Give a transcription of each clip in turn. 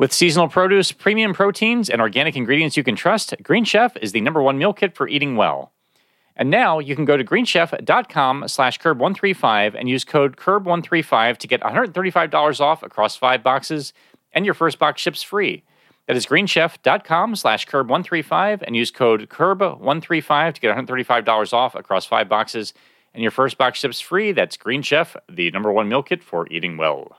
With seasonal produce, premium proteins, and organic ingredients you can trust, Green Chef is the number one meal kit for eating well. And now you can go to greenchef.com slash curb135 and use code curb135 to get $135 off across five boxes, and your first box ships free. That is greenchef.com slash curb135 and use code curb135 to get $135 off across five boxes, and your first box ships free. That's Green Chef, the number one meal kit for eating well.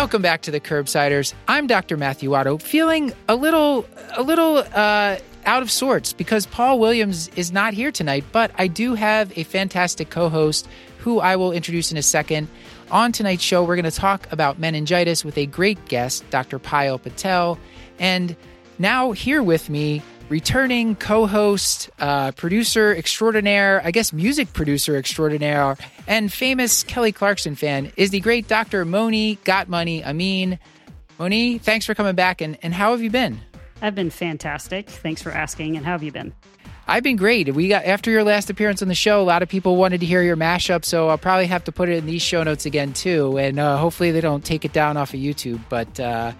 Welcome back to the Curbsiders. I'm Dr. Matthew Watto, feeling a little, a little uh, out of sorts because Paul Williams is not here tonight. But I do have a fantastic co-host who I will introduce in a second. On tonight's show, we're going to talk about meningitis with a great guest, Dr. Payal Patel, and now here with me returning co-host, uh, producer extraordinaire, I guess music producer extraordinaire, and famous Kelly Clarkson fan is the great Dr. Monee Got Money Amin. Monee, thanks for coming back, and, and how have you been? I've been fantastic. Thanks for asking. And how have you been? I've been great. We got after your last appearance on the show, a lot of people wanted to hear your mashup, so I'll probably have to put it in these show notes again too. And uh, hopefully they don't take it down off of YouTube. But uh,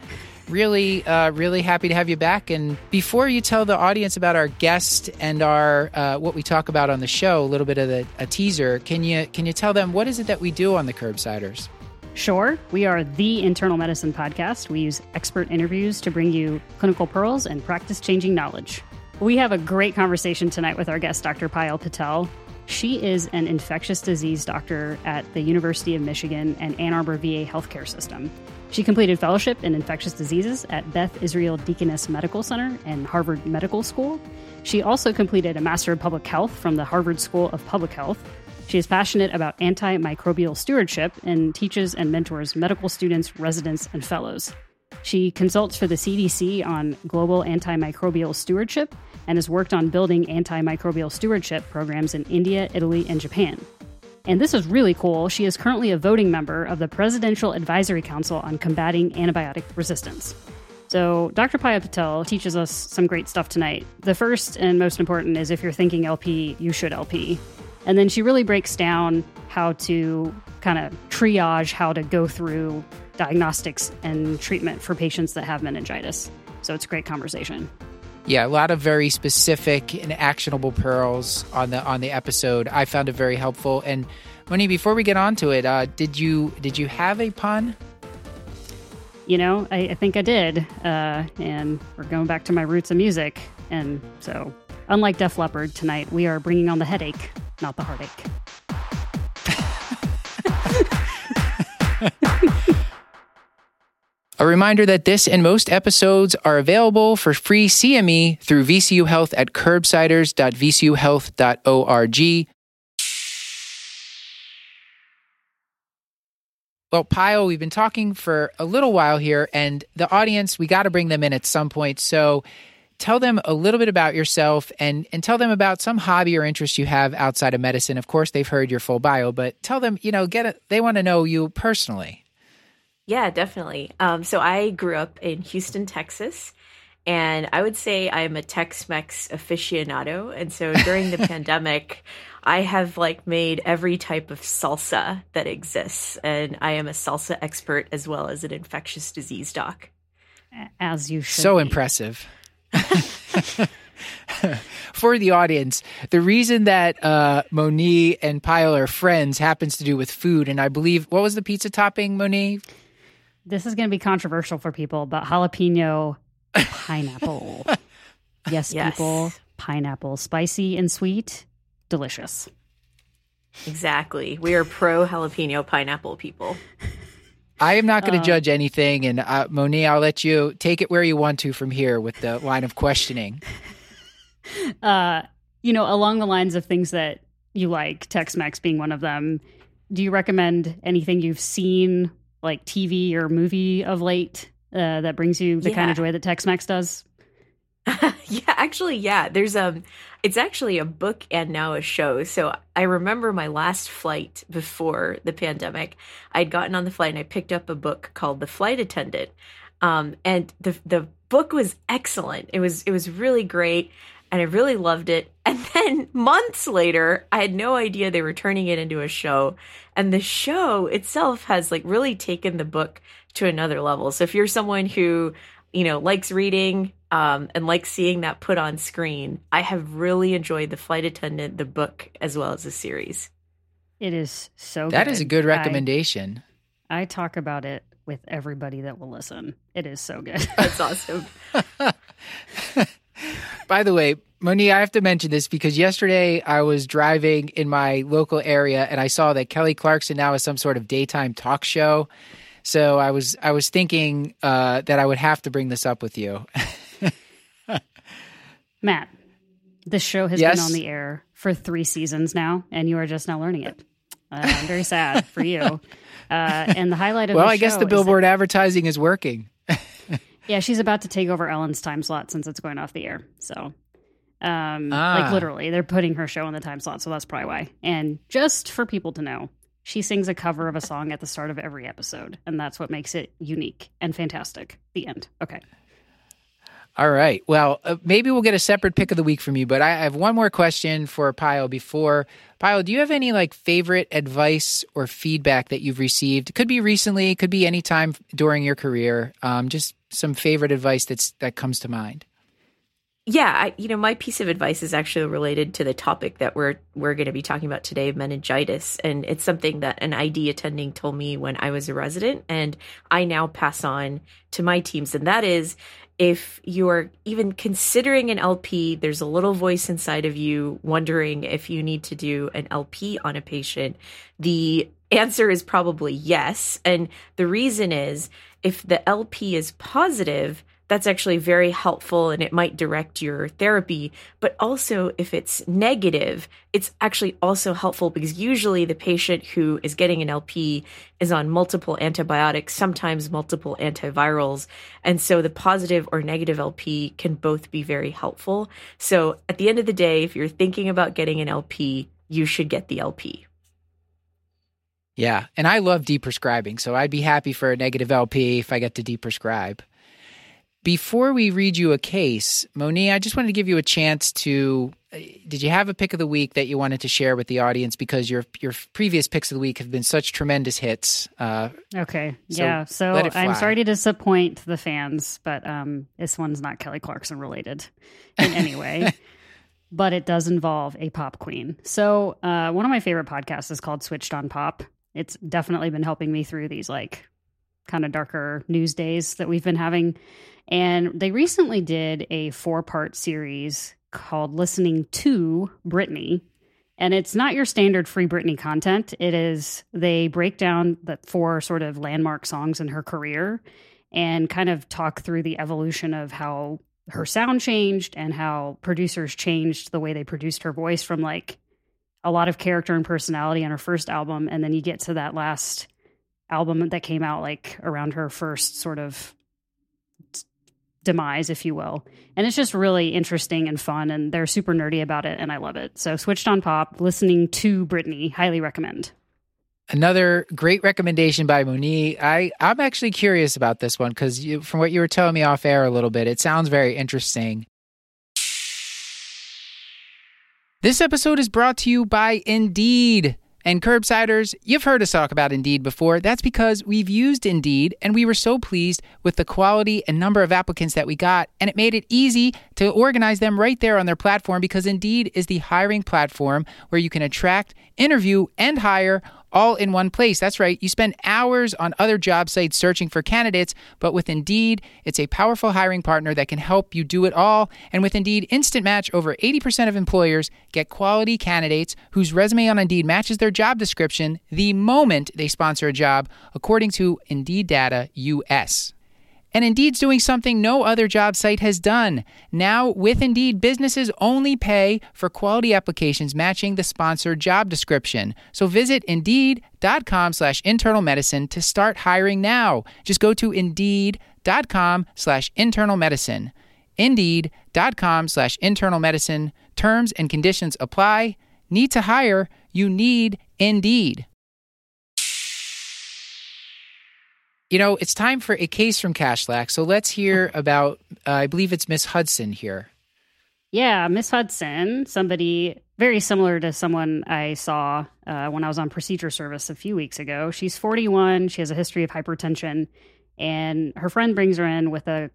really, uh, really happy to have you back. And before you tell the audience about our guest and our uh, what we talk about on the show, a little bit of the, a teaser, can you can you tell them what is it that we do on the Curbsiders? Sure. We are the internal medicine podcast. We use expert interviews to bring you clinical pearls and practice changing knowledge. We have a great conversation tonight with our guest, Dr. Payal Patel. She is an infectious disease doctor at the University of Michigan and Ann Arbor VA healthcare system. She completed fellowship in infectious diseases at Beth Israel Deaconess Medical Center and Harvard Medical School. She also completed a Master of Public Health from the Harvard School of Public Health. She is passionate about antimicrobial stewardship and teaches and mentors medical students, residents, and fellows. She consults for the CDC on global antimicrobial stewardship and has worked on building antimicrobial stewardship programs in India, Italy, and Japan. And this is really cool. She is currently a voting member of the Presidential Advisory Council on Combating Antibiotic Resistance. So, Dr. Payal Patel teaches us some great stuff tonight. The first and most important is if you're thinking LP, you should LP. And then she really breaks down how to kind of triage how to go through diagnostics and treatment for patients that have meningitis. So, it's a great conversation. Yeah, a lot of very specific and actionable pearls on the on the episode. I found it very helpful. And Monee, before we get on to it, uh, did you did you have a pun? You know, I, I think I did. Uh, and we're going back to my roots of music. And so, unlike Def Leppard tonight, we are bringing on the headache, not the heartache. A reminder that this and most episodes are available for free CME through VCU Health at curbsiders.vcuhealth.org. Well, Payal, we've been talking for a little while here, and the audience, we got to bring them in at some point. So tell them a little bit about yourself and, and tell them about some hobby or interest you have outside of medicine. Of course, they've heard your full bio, but tell them, you know, get it, they want to know you personally. Yeah, definitely. Um, so I grew up in Houston, Texas, and I would say I'm a Tex-Mex aficionado. And so during the pandemic, I have like made every type of salsa that exists, and I am a salsa expert as well as an infectious disease doc. As you should. So be. impressive. For the audience, the reason that uh, Monee and Payal are friends happens to do with food, and I believe what was the pizza topping, Monee? This is going to be controversial for people, but jalapeno pineapple. yes, Yes. people, pineapple, spicy and sweet, delicious. Exactly. We are pro jalapeno pineapple people. I am not going to Uh, judge anything, and uh, Monee, I'll let you take it where you want to from here with the line of questioning. Uh, you know, along the lines of things that you like, Tex Mex being one of them, do you recommend anything you've seen like TV or movie of late uh, that brings you the kind of joy that Tex-Mex does? yeah, actually, yeah. There's um it's actually a book and now a show. So I remember my last flight before the pandemic. I'd gotten on the flight and I picked up a book called The Flight Attendant. Um and the the book was excellent. It was it was really great and I really loved it. And then months later, I had no idea they were turning it into a show. And the show itself has like really taken the book to another level. So if you're someone who, you know, likes reading um, and likes seeing that put on screen, I have really enjoyed The Flight Attendant, the book, as well as the series. It is so That good. is a good I- recommendation. I, talk about it with everybody that will listen. It is so good. That's awesome. By the way, Monee, I have to mention this because yesterday I was driving in my local area and I saw that Kelly Clarkson now has some sort of daytime talk show. So I was I was thinking uh, that I would have to bring this up with you. Matt, this show has Yes? been on the air for three seasons now, and you are just now learning it. Uh, I'm very sad for you. Uh, and the highlight of well, I guess the is that- billboard advertising is working. yeah, she's about to take over Ellen's time slot since it's going off the air. So, um, Ah. like literally, they're putting her show in the time slot, so that's probably why. And just for people to know, she sings a cover of a song at the start of every episode, and that's what makes it unique and fantastic. The end. Okay. All right. Well, uh, maybe we'll get a separate pick of the week from you, but I have one more question for Payal before. Payal, do you have any like favorite advice or feedback that you've received? Could be recently, could be any time during your career. Um, just some favorite advice that's that comes to mind. Yeah, I, you know, my piece of advice is actually related to the topic that we're we're going to be talking about today, meningitis, and it's something that an ID attending told me when I was a resident, and I now pass on to my teams, and that is if you're even considering an LP, there's a little voice inside of you wondering if you need to do an LP on a patient. The answer is probably yes, and the reason is if the LP is positive that's actually very helpful and it might direct your therapy. But also, if it's negative, it's actually also helpful because usually the patient who is getting an LP is on multiple antibiotics, sometimes multiple antivirals. And so the positive or negative LP can both be very helpful. So at the end of the day, if you're thinking about getting an LP, you should get the LP. Yeah, and I love deprescribing, so I'd be happy for a negative LP if I get to deprescribe. Before we read you a case, Monee, I just wanted to give you a chance to. uh, Did you have a pick of the week that you wanted to share with the audience? Because your your previous picks of the week have been such tremendous hits. Uh, Okay. So yeah. So I'm sorry to disappoint the fans, but um, this one's not Kelly Clarkson related in any way. but it does involve a pop queen. So uh, one of my favorite podcasts is called Switched on Pop. It's definitely been helping me through these like kind of darker news days that we've been having. And they recently did a four part series called Listening to Britney. And it's not your standard free Britney content. It is, they break down the four sort of landmark songs in her career and kind of talk through the evolution of how her sound changed and how producers changed the way they produced her voice from like a lot of character and personality on her first album. And then you get to that last album that came out like around her first sort of demise, if you will. And it's just really interesting and fun, and they're super nerdy about it, and I love it. So, switched on pop, listening to Britney, highly recommend. Another great recommendation by Monee. I I'm actually curious about this one because from what you were telling me off air a little bit, it sounds very interesting. This episode is brought to you by Indeed. And Curbsiders, you've heard us talk about Indeed before. That's because we've used Indeed and we were so pleased with the quality and number of applicants that we got. And it made it easy to organize them right there on their platform because Indeed is the hiring platform where you can attract, interview, and hire all in one place. That's right. You spend hours on other job sites searching for candidates, but with Indeed, it's a powerful hiring partner that can help you do it all. And with Indeed Instant Match, over 80% of employers get quality candidates whose resume on Indeed matches their job description the moment they sponsor a job, according to Indeed Data US. And Indeed's doing something no other job site has done. Now, with Indeed, businesses only pay for quality applications matching the sponsored job description. So visit Indeed.com slash internal medicine to start hiring now. Just go to Indeed.com slash internal medicine. Indeed.com slash internal medicine. Terms and conditions apply. Need to hire? You need Indeed. You know, it's time for a case from Kashlak. So let's hear about, uh, I believe it's Miss Hudson here. Yeah, Miss Hudson, somebody very similar to someone I saw uh, when I was on procedure service a few weeks ago. She's 41. She has a history of hypertension, and her friend brings her in with a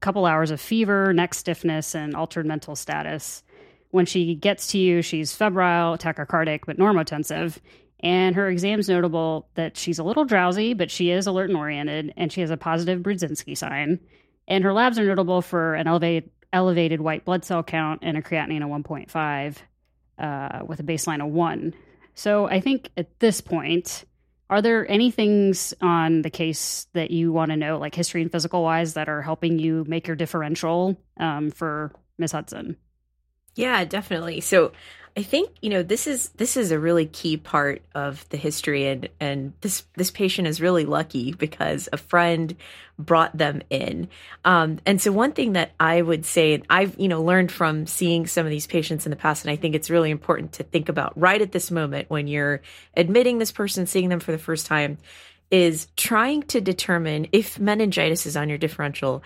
couple hours of fever, neck stiffness, and altered mental status. When she gets to you, she's febrile, tachycardic, but normotensive. And her exam's notable that she's a little drowsy, but she is alert and oriented, and she has a positive Brudzinski sign. And her labs are notable for an elevated elevated white blood cell count and a creatinine of 1.5 uh, with a baseline of 1. So I think at this point, are there any things on the case that you want to know, like history and physical wise, that are helping you make your differential um, for Miss Hudson? Yeah, definitely. So I think you know this is this is a really key part of the history, and and this this patient is really lucky because a friend brought them in. Um, and so one thing that I would say, and I've you know learned from seeing some of these patients in the past, and I think it's really important to think about right at this moment when you're admitting this person, seeing them for the first time, is trying to determine if meningitis is on your differential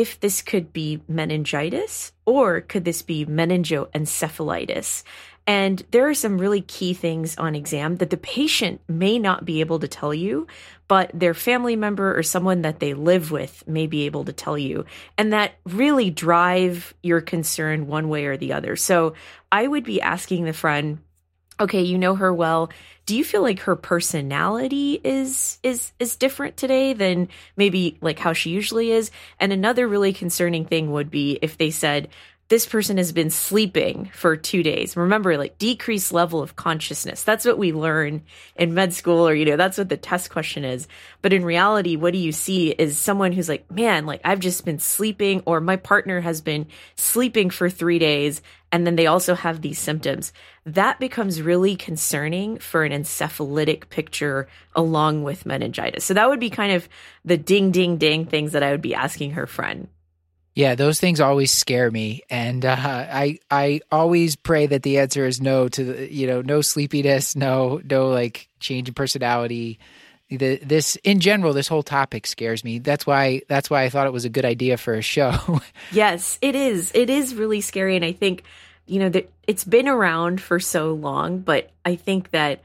if this could be meningitis or could this be meningoencephalitis. And there are some really key things on exam that the patient may not be able to tell you, but their family member or someone that they live with may be able to tell you. And that really drive your concern one way or the other. So I would be asking the friend, okay, you know her well. Do you feel like her personality is is is different today than maybe like how she usually is? And another really concerning thing would be if they said, this person has been sleeping for two days. Remember, like decreased level of consciousness. That's what we learn in med school, or, you know, that's what the test question is. But in reality, what do you see is someone who's like, man, like I've just been sleeping, or my partner has been sleeping for three days. And then they also have these symptoms. That becomes really concerning for an encephalitic picture along with meningitis. So that would be kind of the ding, ding, ding things that I would be asking her friend. Yeah, those things always scare me, and uh, I I always pray that the answer is no to the you know no sleepiness, no no like change in personality. The, this in general, this whole topic scares me. That's why that's why I thought it was a good idea for a show. yes, it is. It is really scary, and I think you know that it's been around for so long, but I think that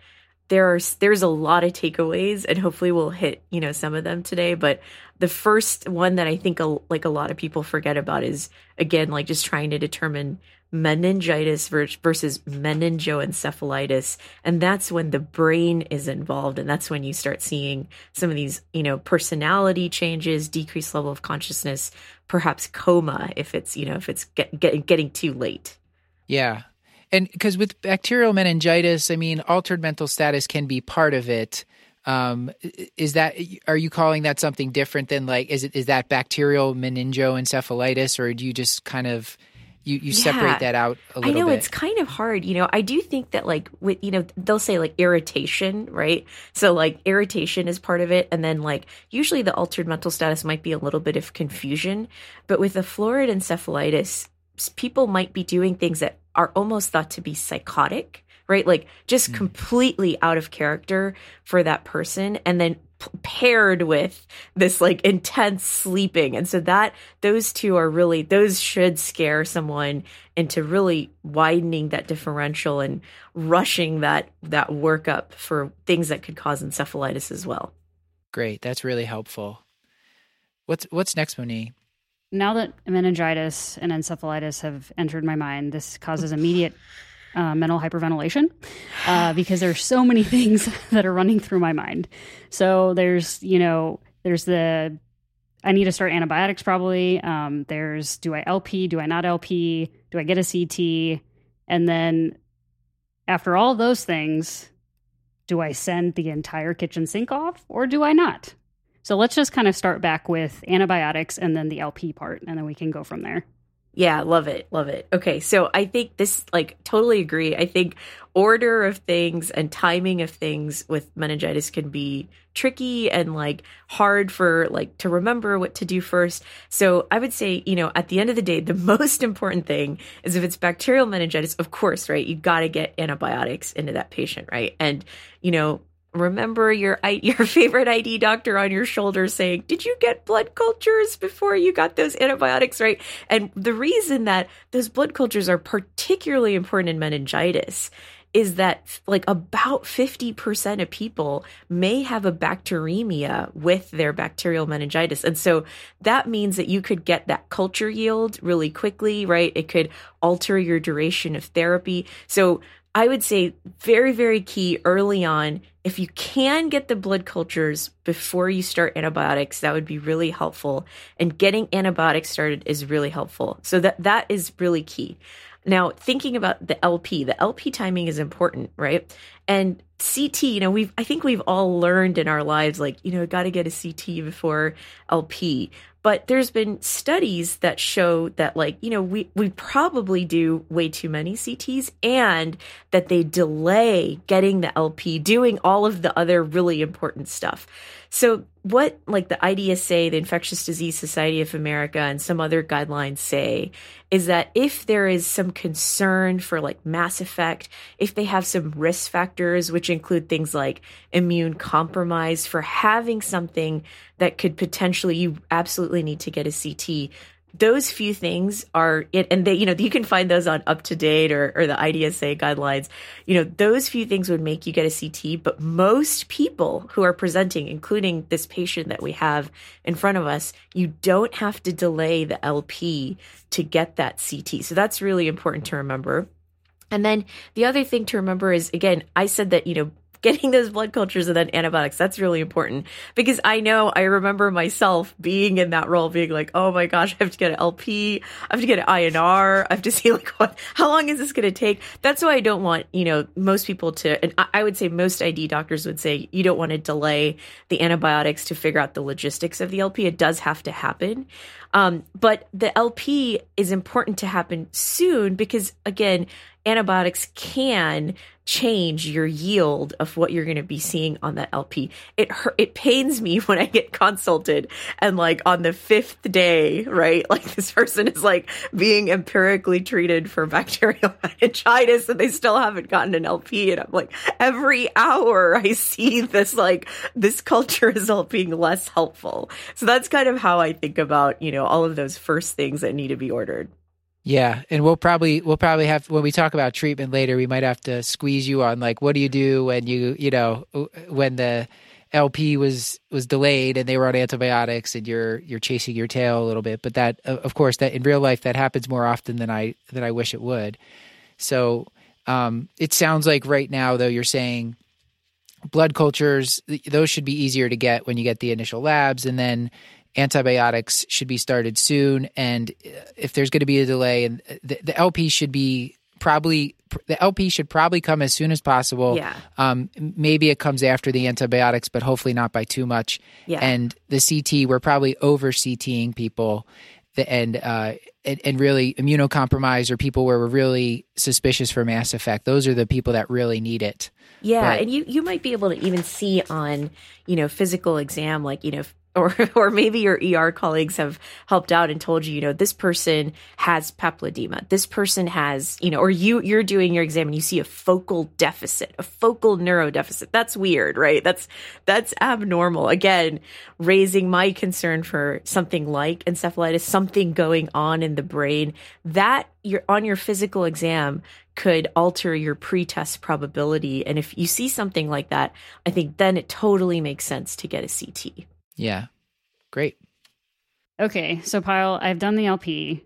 there are there's a lot of takeaways and hopefully we'll hit you know some of them today but the first one that i think a, like a lot of people forget about is again like just trying to determine meningitis versus meningoencephalitis and that's when the brain is involved and that's when you start seeing some of these you know personality changes decreased level of consciousness perhaps coma if it's you know if it's get, get, getting too late. Yeah and because with bacterial meningitis, I mean, altered mental status can be part of it. Um, is that are you calling that something different than like is it is that bacterial meningoencephalitis, or do you just kind of you, you separate that out a little bit? I know bit. it's kind of hard. You know, I do think that like with you know, they'll say like irritation, right? So like irritation is part of it. And then like usually the altered mental status might be a little bit of confusion. But with a florid encephalitis, people might be doing things that are almost thought to be psychotic, right? Like just mm. completely out of character for that person. And then p- paired with this like intense sleeping. And so that those two are really, those should scare someone into really widening that differential and rushing that, that workup for things that could cause encephalitis as well. Great. That's really helpful. What's, what's next, Monique? Now that meningitis and encephalitis have entered my mind, this causes immediate uh, mental hyperventilation uh, because there's so many things that are running through my mind. So there's, you know, there's the I need to start antibiotics probably. Um, there's do I LP? Do I not LP? Do I get a CT? And then after all those things, do I send the entire kitchen sink off or do I not? So let's just kind of start back with antibiotics and then the LP part, and then we can go from there. Yeah, love it. Love it. Okay. So I think this, like, totally agree. I think order of things and timing of things with meningitis can be tricky and like hard for like to remember what to do first. So I would say, you know, at the end of the day, the most important thing is if it's bacterial meningitis, of course, right? You got to get antibiotics into that patient, right? And, you know, remember your your favorite ID doctor on your shoulder saying, "Did you get blood cultures before you got those antibiotics?" Right? And the reason that those blood cultures are particularly important in meningitis is that like about 50% of people may have a bacteremia with their bacterial meningitis. And so that means that you could get that culture yield really quickly, right? It could alter your duration of therapy. So I would say very, very key early on. If you can get the blood cultures before you start antibiotics, that would be really helpful. And getting antibiotics started is really helpful. So that that is really key. Now, thinking about the LP, the LP timing is important, right? And CT, you know, we've I think we've all learned in our lives like, you know, got to get a CT before LP. But there's been studies that show that, like, you know, we, we probably do way too many CTs and that they delay getting the LP, doing all of the other really important stuff. So, what like the IDSA, the Infectious Disease Society of America, and some other guidelines say is that if there is some concern for like mass effect, if they have some risk factors, which include things like immune compromise, for having something that could potentially, you absolutely need to get a CT those few things are it and they you know you can find those on UpToDate or, or the idsa guidelines. You know those few things would make you get a ct but most people who are presenting including this patient that we have in front of us you don't have to delay the lp to get that ct so that's really important to remember. And then the other thing to remember is again i said that you know getting those blood cultures and then antibiotics. That's really important because I know I remember myself being in that role, being like, oh my gosh, I have to get an LP, I have to get an INR, I have to see like what, how long is this going to take? That's why I don't want, you know, most people to, and I would say most ID doctors would say you don't want to delay the antibiotics to figure out the logistics of the LP. It does have to happen. Um, but the LP is important to happen soon because again, antibiotics can change your yield of what you're going to be seeing on that LP. It it pains me when I get consulted and like on the fifth day, right? Like this person is like being empirically treated for bacterial meningitis and they still haven't gotten an LP. And I'm like, every hour I see this like this culture result being less helpful. So that's kind of how I think about, you know, all of those first things that need to be ordered. Yeah, and we'll probably we'll probably have when we talk about treatment later, we might have to squeeze you on like what do you do when you you know when the LP was was delayed and they were on antibiotics and you're you're chasing your tail a little bit. But that of course that in real life that happens more often than I than I wish it would. So um, it sounds like right now though you're saying blood cultures those should be easier to get when you get the initial labs and then antibiotics should be started soon. And if there's going to be a delay, and the, the LP should be probably the LP should probably come as soon as possible. Yeah. Um, maybe it comes after the antibiotics, but hopefully not by too much. Yeah. And the CT, we're probably over CTing people, and, uh, and and really immunocompromised or people where we're really suspicious for mass effect. Those are the people that really need it. Yeah, but, and you you might be able to even see on you know physical exam like you know or or maybe your ER colleagues have helped out and told you, you know, this person has papilledema. This person has, you know, or you you're doing your exam and you see a focal deficit, a focal neuro deficit. That's weird, right? That's that's abnormal. Again, raising my concern for something like encephalitis, something going on in the brain. That you're on your physical exam could alter your pre-test probability. And if you see something like that, I think then it totally makes sense to get a CT. Yeah. Great. Okay. So, Payal, I've done the LP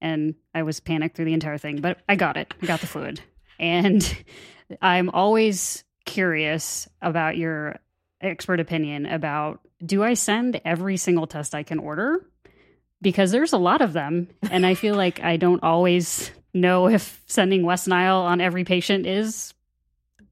and I was panicked through the entire thing, but I got it. I got the fluid. And I'm always curious about your expert opinion about do I send every single test I can order? Because there's a lot of them. And I feel like I don't always know if sending West Nile on every patient is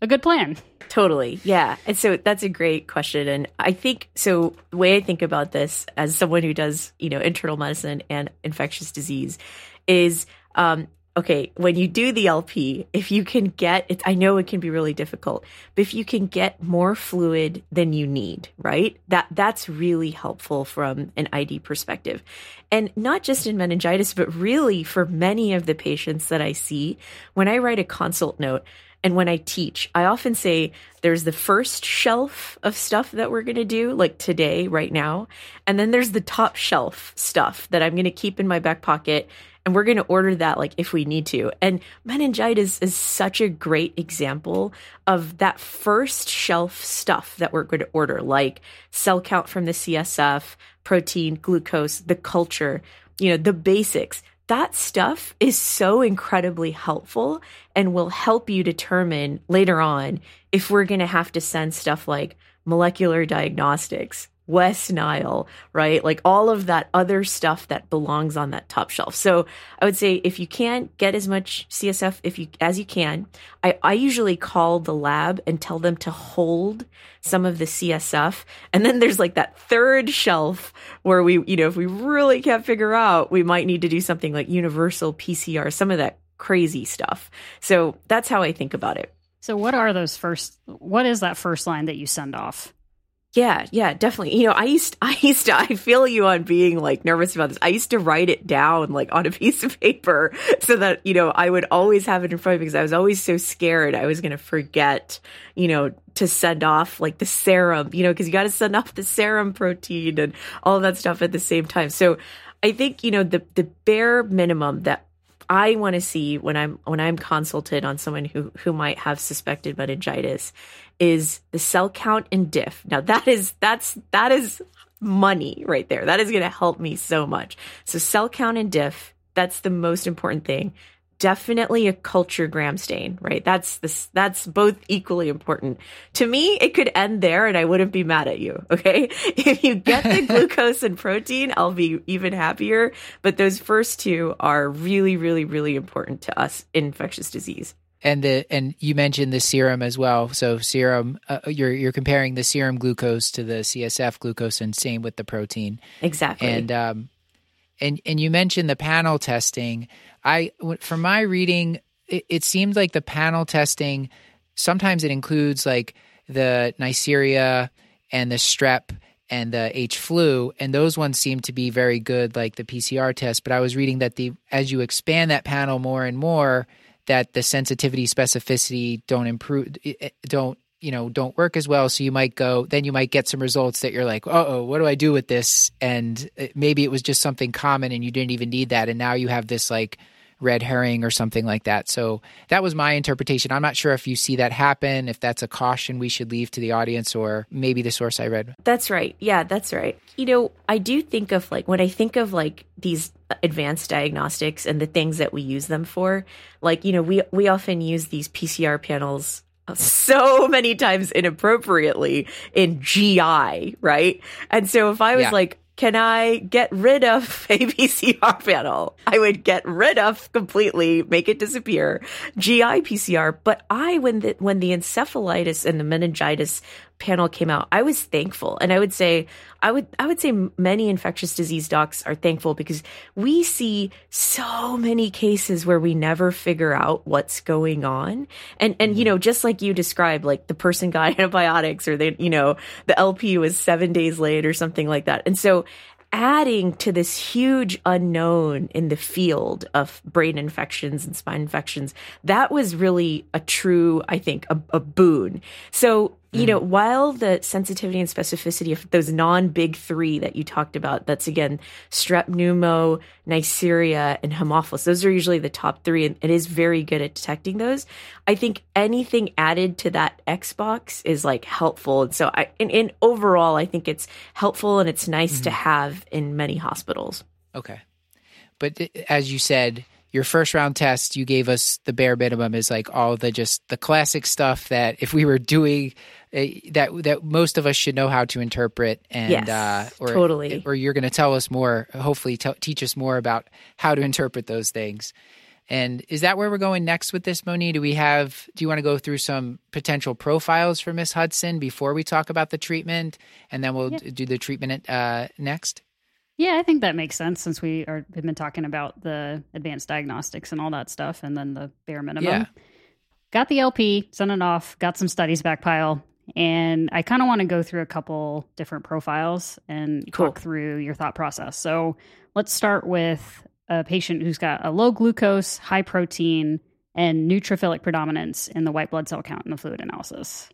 a good plan. Totally. Yeah. And so that's a great question. And I think so the way I think about this as someone who does, you know, internal medicine and infectious disease is um, okay, when you do the LP, if you can get it, I know it can be really difficult, but if you can get more fluid than you need, right? That that's really helpful from an ID perspective. And not just in meningitis, but really for many of the patients that I see, when I write a consult note, and when I teach, I often say there's the first shelf of stuff that we're going to do, like today, right now. And then there's the top shelf stuff that I'm going to keep in my back pocket and we're going to order that like if we need to. And meningitis is such a great example of that first shelf stuff that we're going to order, like cell count from the CSF, protein, glucose, the culture, you know, the basics. That stuff is so incredibly helpful and will help you determine later on if we're going to have to send stuff like molecular diagnostics, West Nile, right? Like all of that other stuff that belongs on that top shelf. So I would say if you can't get as much CSF if you as you can, I, I usually call the lab and tell them to hold some of the CSF. And then there's like that third shelf where we, you know, if we really can't figure out, we might need to do something like universal PCR, some of that crazy stuff. So that's how I think about it. So what are those first what is that first line that you send off? Yeah, yeah, definitely. You know, I used I used to I feel you on being like nervous about this. I used to write it down like on a piece of paper so that, you know, I would always have it in front of me because I was always so scared I was going to forget, you know, to send off like the serum, you know, because you got to send off the serum protein and all that stuff at the same time. So, I think, you know, the the bare minimum that I want to see when I'm when I'm consulted on someone who who might have suspected meningitis is the cell count and diff. Now that is that's that is money right there. That is going to help me so much. So cell count and diff, that's the most important thing. Definitely a culture gram stain, right? That's this that's both equally important. To me, it could end there and I wouldn't be mad at you, okay? If you get the glucose and protein, I'll be even happier, but those first two are really really really important to us in infectious disease and the and you mentioned the serum as well. So serum, uh, you're you're comparing the serum glucose to the CSF glucose, and same with the protein. Exactly. And um, and and you mentioned the panel testing. I from my reading, it, it seems like the panel testing sometimes it includes like the Neisseria and the strep and the H flu, and those ones seem to be very good, like the PCR test. But I was reading that the as you expand that panel more and more that the sensitivity specificity don't improve don't you know don't work as well. So you might go then you might get some results that you're like oh what do i do with this? And uh, maybe it was just something common and you didn't even need that. And now you have this like red herring or something like that. So that was my interpretation. I'm not sure if you see that happen if that's a caution we should leave to the audience or maybe the source i read. That's right. Yeah that's right. You know i do think of like when i think of like these advanced diagnostics and the things that we use them for like you know we we often use these pcr panels so many times inappropriately in GI, right? And so if I was yeah. like, can I get rid of a PCR panel? I would get rid of completely, make it disappear, GI PCR. But I, when the when the encephalitis and the meningitis panel came out, I was thankful. And I would say, I would, I would say many infectious disease docs are thankful because we see so many cases where we never figure out what's going on. And, and, you mm-hmm. know, just like you described, like the person got antibiotics or they, you know, the LP was seven days late or something like that. And so adding to this huge unknown in the field of brain infections and spine infections, that was really a true, I think, a, a boon. So you know, mm-hmm. while the sensitivity and specificity of those non big three that you talked about, that's again strep, pneumo, Neisseria, and Haemophilus, those are usually the top three, and it is very good at detecting those. I think anything added to that X box is like helpful. And so, I, overall, I think it's helpful and it's nice mm-hmm. to have in many hospitals. Okay. But as you said, your first round test you gave us the bare minimum is like all the just the classic stuff that if we were doing uh, that that most of us should know how to interpret and yes, uh, or, totally or you're going to tell us more hopefully t- teach us more about how to interpret those things And is that where we're going next with this, Monee? Do we have, do you want to go through some potential profiles for Miss Hudson before we talk about the treatment? And then we'll do the treatment uh, next? Yeah, I think that makes sense since we are have been talking about the advanced diagnostics and all that stuff, and then the bare minimum. Yeah. Got the LP, sent it off, got some studies back Payal, and I kind of want to go through a couple different profiles and Cool. talk through your thought process. So let's start with a patient who's got a low glucose, high protein, and neutrophilic predominance in the white blood cell count in the fluid analysis.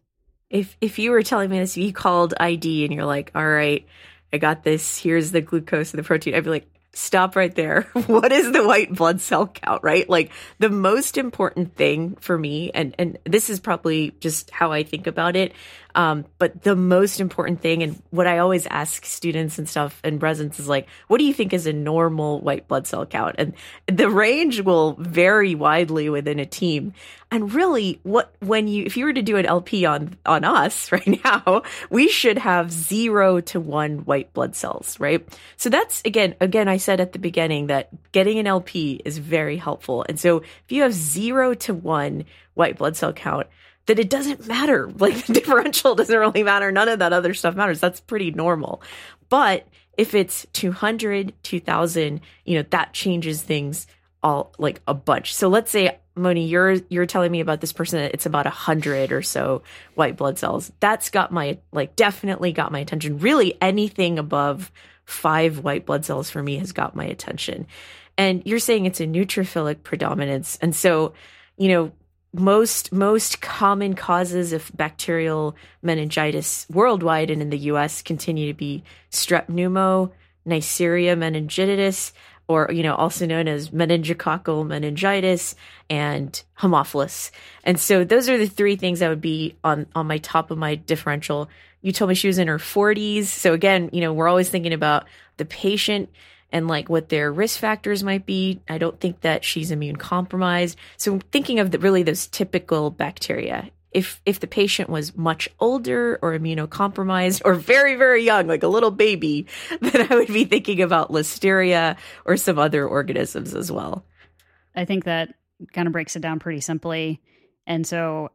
If if you were telling me this, if you called ID and you're like, all right, I got this. Here's the glucose and the protein. I'd be like, stop right there. what is the white blood cell count? Right? Like the most important thing for me, and and this is probably just how I think about it. Um, but the most important thing, and what I always ask students and stuff and residents is like, what do you think is a normal white blood cell count? And the range will vary widely within a team. And really, what when you if you were to do an LP on on us right now, we should have zero to one white blood cells, right? So that's again, again, I said at the beginning that getting an LP is very helpful. And so if you have zero to one white blood cell count, that it doesn't matter. Like the differential doesn't really matter. None of that other stuff matters. That's pretty normal. But if it's 200, 2000, you know, that changes things all like a bunch. So let's say Monee, you're you're telling me about this person it's about a hundred or so white blood cells. That's got my like definitely got my attention. Really anything above five white blood cells for me has got my attention. And you're saying it's a neutrophilic predominance. And so, you know, most most common causes of bacterial meningitis worldwide and in the US continue to be strep pneumo, Neisseria meningitis, or you know also known as meningococcal meningitis and Haemophilus. And so those are the three things that would be on on my top of my differential. You told me she was in her 40s. So again, you know, we're always thinking about the patient and like what their risk factors might be. I don't think that she's immune compromised. So thinking of the, really those typical bacteria. If if the patient was much older or immunocompromised or very very young, like a little baby, then I would be thinking about listeria or some other organisms as well. I think that kind of breaks it down pretty simply. And so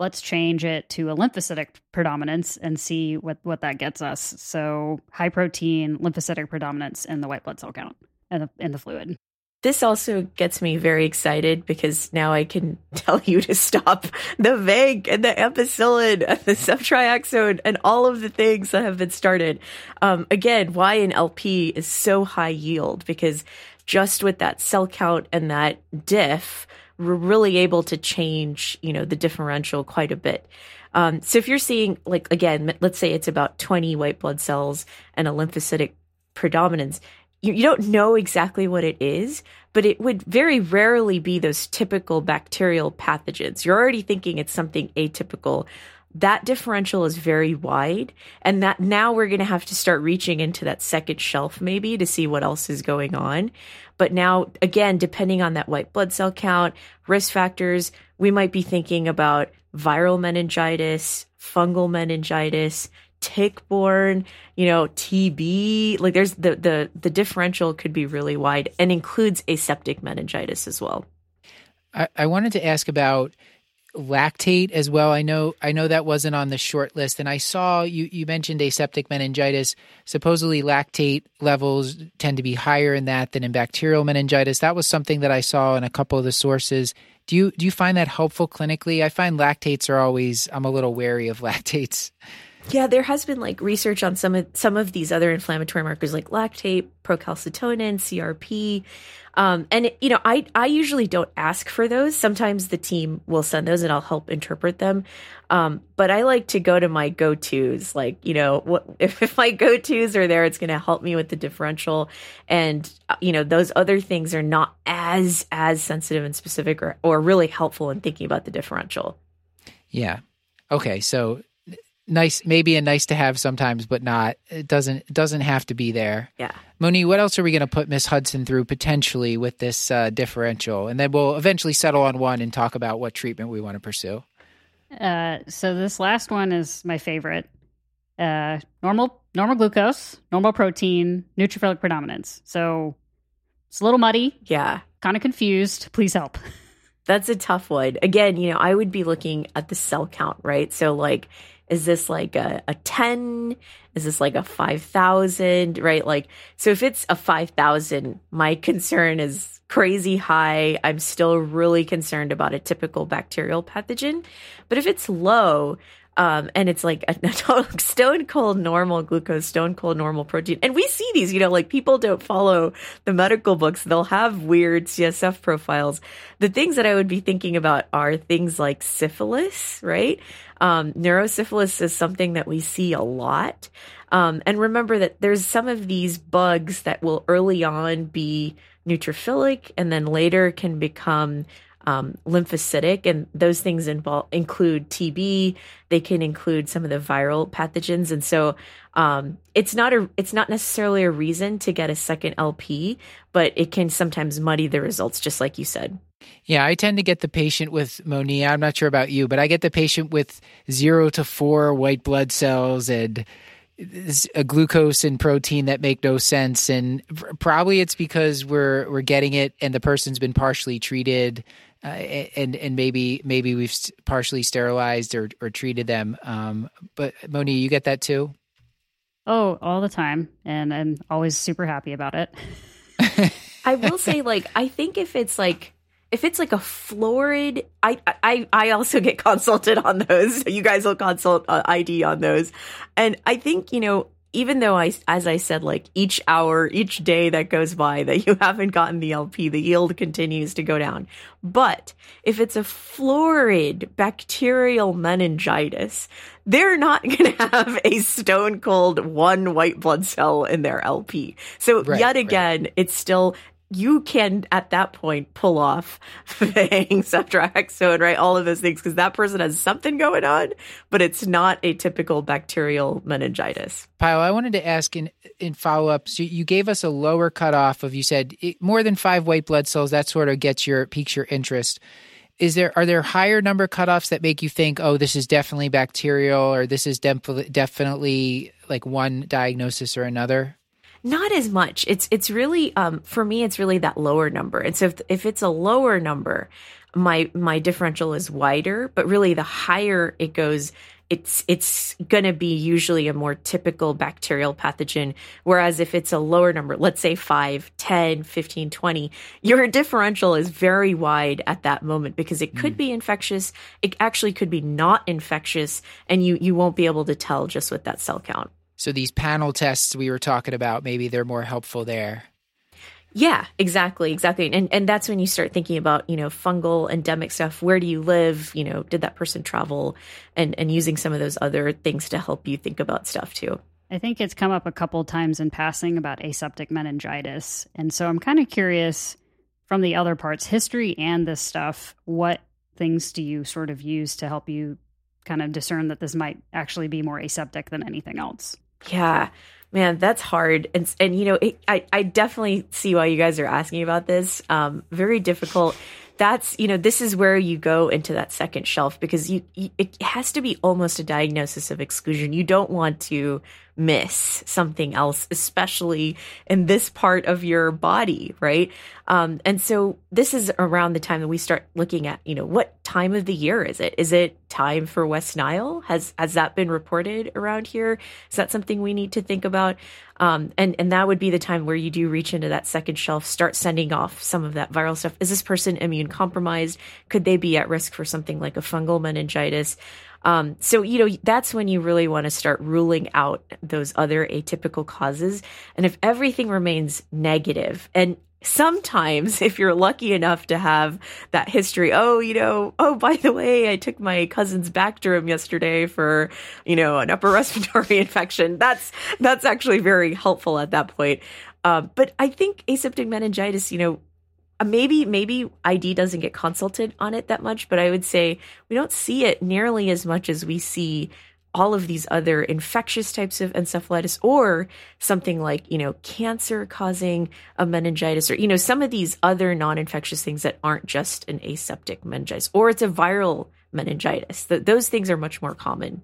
let's change it to a lymphocytic predominance and see what, what that gets us. So high protein lymphocytic predominance in the white blood cell count in the, in the fluid. This also gets me very excited because now I can tell you to stop the vanc and the ampicillin and the ceftriaxone and all of the things that have been started. Um, again, why an LP is so high yield because just with that cell count and that diff, we're really able to change, you know, the differential quite a bit. Um, so if you're seeing, like, again, let's say it's about 20 white blood cells and a lymphocytic predominance, you, you don't know exactly what it is, but it would very rarely be those typical bacterial pathogens. You're already thinking it's something atypical. That differential is very wide, and that now we're going to have to start reaching into that second shelf maybe to see what else is going on. But now, again, depending on that white blood cell count, risk factors, we might be thinking about viral meningitis, fungal meningitis, tick-borne, you know, TB. Like there's the the the differential could be really wide and includes aseptic meningitis as well. I, I wanted to ask about lactate as well. I know I know that wasn't on the short list, and I saw you you mentioned aseptic meningitis. Supposedly, lactate levels tend to be higher in that than in bacterial meningitis. That was something that I saw in a couple of the sources. Do you do you find that helpful clinically? I find lactates are always I'm a little wary of lactates. Yeah, there has been like research on some of some of these other inflammatory markers like lactate, procalcitonin, CRP. Um, and you know, I I usually don't ask for those. Sometimes the team will send those, and I'll help interpret them. Um, but I like to go to my go tos. Like you know, what if, if my go tos are there, it's going to help me with the differential. And uh, you know, those other things are not as as sensitive and specific, or or really helpful in thinking about the differential. Yeah. Okay. So nice, maybe a nice to have sometimes, but not. It doesn't it doesn't have to be there. Yeah. Monee, what else are we going to put Miss Hudson through potentially with this uh, differential, and then we'll eventually settle on one and talk about what treatment we want to pursue. Uh, so this last one is my favorite. Uh, normal normal glucose, normal protein, neutrophilic predominance. So It's a little muddy, Yeah. kind of confused. Please help. That's a tough one. Again, you know, I would be looking at the cell count, right? So, like, is this like a, a 10? Is this like a 5,000, right? Like, so if it's a 5,000, my concern is crazy high. I'm still really concerned about a typical bacterial pathogen. But if it's low, um, and it's like a, stone cold normal glucose, stone cold normal protein. And we see these, you know, like people don't follow the medical books. They'll have weird CSF profiles. The things that I would be thinking about are things like syphilis, right? Um, neurosyphilis is something that we see a lot. Um, and remember that there's some of these bugs that will early on be neutrophilic and then later can become um, lymphocytic, and those things involve include TB. They can include some of the viral pathogens, and so um, it's not a it's not necessarily a reason to get a second LP, but it can sometimes muddy the results, just like you said. Yeah, I tend to get the patient with Monia. I'm not sure about you, but I get the patient with zero to four white blood cells and a glucose and protein that make no sense and probably it's because we're we're getting it and the person's been partially treated uh, and and maybe maybe we've partially sterilized or, or treated them. Um, but moni you get that too? Oh all the time. And i'm always super happy about it. I will say like i think if it's like if it's like a florid i i i also get consulted on those. You guys will consult uh, id on those. And i think you know even though I, as I said, like each hour, each day that goes by that you haven't gotten the LP, the yield continues to go down. But if it's a florid bacterial meningitis, they're not going to have a stone cold one white blood cell in their LP. So right, yet again, right. it's still you can at that point pull off vanc, ceftriaxone, right? All of those things because that person has something going on, but it's not a typical bacterial meningitis. Payal, I wanted to ask in in follow up. So you gave us a lower cutoff of you said it, more than five white blood cells. That sort of gets your piques your interest. Is there are there higher number cutoffs that make you think, oh, this is definitely bacterial, or this is def- definitely like one diagnosis or another? Not as much. It's it's really um, for me. It's really that lower number. And so if if it's a lower number, my my differential is wider. But really, the higher it goes, it's it's going to be usually a more typical bacterial pathogen whereas if it's a lower number let's say 5 10 15 20 your differential is very wide at that moment because it could mm. be infectious it actually could be not infectious and you you won't be able to tell just with that cell count so these panel tests we were talking about, maybe they're more helpful there. Yeah, exactly, exactly. And and that's when you start thinking about, you know, fungal endemic stuff. Where do you live? You know, did that person travel? And and using some of those other things to help you think about stuff too. I think it's come up a couple times in passing about aseptic meningitis. And so I'm kind of curious from the other parts, history and this stuff, what things do you sort of use to help you kind of discern that this might actually be more aseptic than anything else? Yeah, man, that's hard. And and you know, it, I I definitely see why you guys are asking about this. Um, very difficult. That's you know, this is where you go into that second shelf because you, you it has to be almost a diagnosis of exclusion. You don't want to miss something else, especially in this part of your body, right? Um, and so this is around the time that we start looking at, you know, what time of the year is it? Is it time for West Nile? Has has that been reported around here? Is that something we need to think about? Um, and and that would be the time where you do reach into that second shelf, start sending off some of that viral stuff. Is this person immune compromised? Could they be at risk for something like a fungal meningitis? Um, so, you know, that's when you really want to start ruling out those other atypical causes. And if everything remains negative, and sometimes if you're lucky enough to have that history, oh, you know, oh, by the way, I took my cousin's back to Bactrim yesterday for, you know, an upper respiratory infection. That's, that's actually very helpful at that point. Uh, but I think aseptic meningitis, you know, Uh, maybe maybe ID doesn't get consulted on it that much, but I would say we don't see it nearly as much as we see all of these other infectious types of encephalitis or something like, you know, cancer causing a meningitis or, you know, some of these other non-infectious things that aren't just an aseptic meningitis or it's a viral meningitis. The, those things are much more common.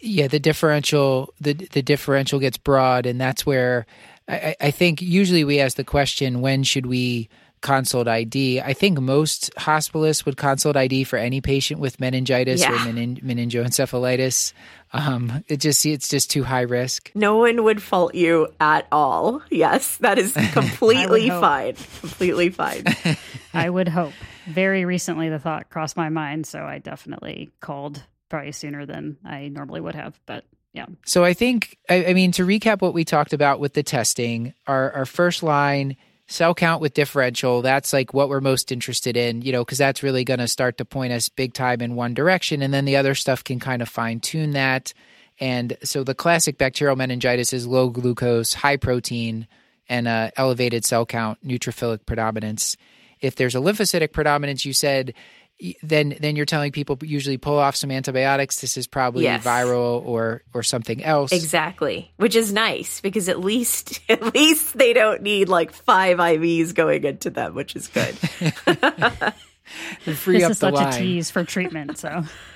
Yeah, the differential the the differential gets broad and that's where I, I think usually we ask the question, when should we consult ID? I think most hospitalists would consult ID for any patient with meningitis Yeah. or menin- meningoencephalitis. Um, it just it's just too high risk. No one would fault you at all. Yes, that is completely fine. Completely fine. I would hope. Very recently, the thought crossed my mind, so I definitely called probably sooner than I normally would have. But yeah, So I think, I, I mean, to recap what we talked about with the testing, our, our first line, cell count with differential, that's like what we're most interested in, you know, because that's really going to start to point us big time in one direction. And then the other stuff can kind of fine tune that. And so the classic bacterial meningitis is low glucose, high protein, and uh, elevated cell count, neutrophilic predominance. If there's a lymphocytic predominance, you said, then then you're telling people usually pull off some antibiotics. This is probably Yes. viral or or something else. Exactly. Which is nice because at least at least they don't need like five IVs going into them, which is good. Free this up is the such line. a tease for treatment. So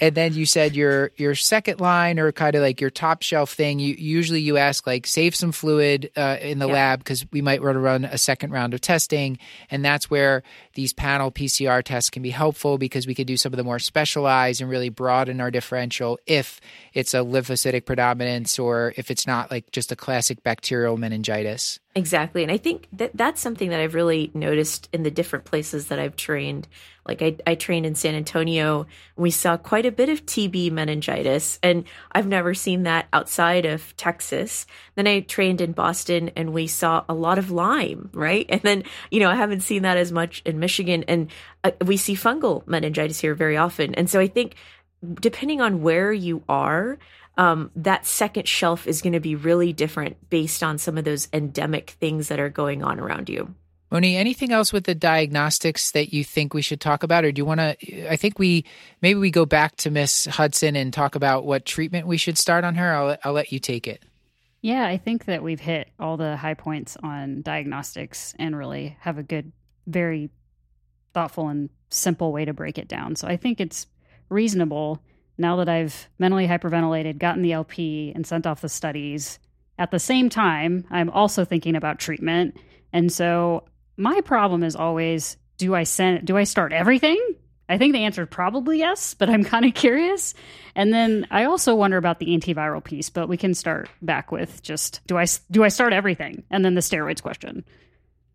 And then you said your your second line or kind of like your top shelf thing. You usually you ask like save some fluid uh, in the Yeah. lab because we might want to run a second round of testing, and that's where these panel PCR tests can be helpful because we could do some of the more specialized and really broaden our differential if it's a lymphocytic predominance or if it's not like just a classic bacterial meningitis. Exactly. And I think that that's something that I've really noticed in the different places that I've trained. Like I, I trained in San Antonio. We saw quite a bit of TB meningitis, and I've never seen that outside of Texas. Then I trained in Boston and we saw a lot of Lyme, right? And then, you know, I haven't seen that as much in Michigan. And uh, we see fungal meningitis here very often. And so I think depending on where you are, um, that second shelf is going to be really different based on some of those endemic things that are going on around you. Moni, anything else with the diagnostics that you think we should talk about, or do you want to? I think we maybe we go back to Miss Hudson and talk about what treatment we should start on her. I'll I'll let you take it. yeah, I think that we've hit all the high points on diagnostics and really have a good, very thoughtful and simple way to break it down. So I think it's reasonable now that I've mentally hyperventilated, gotten the LP, and sent off the studies. At the same time, I'm also thinking about treatment. And so my problem is always do I send do I start everything? I think the answer is probably yes, but I'm kind of curious. And then I also wonder about the antiviral piece, but we can start back with just do I do I start everything? And then the steroids question.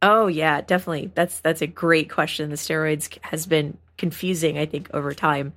Oh yeah, definitely. That's that's a great question. The steroids has been confusing, I think, over time.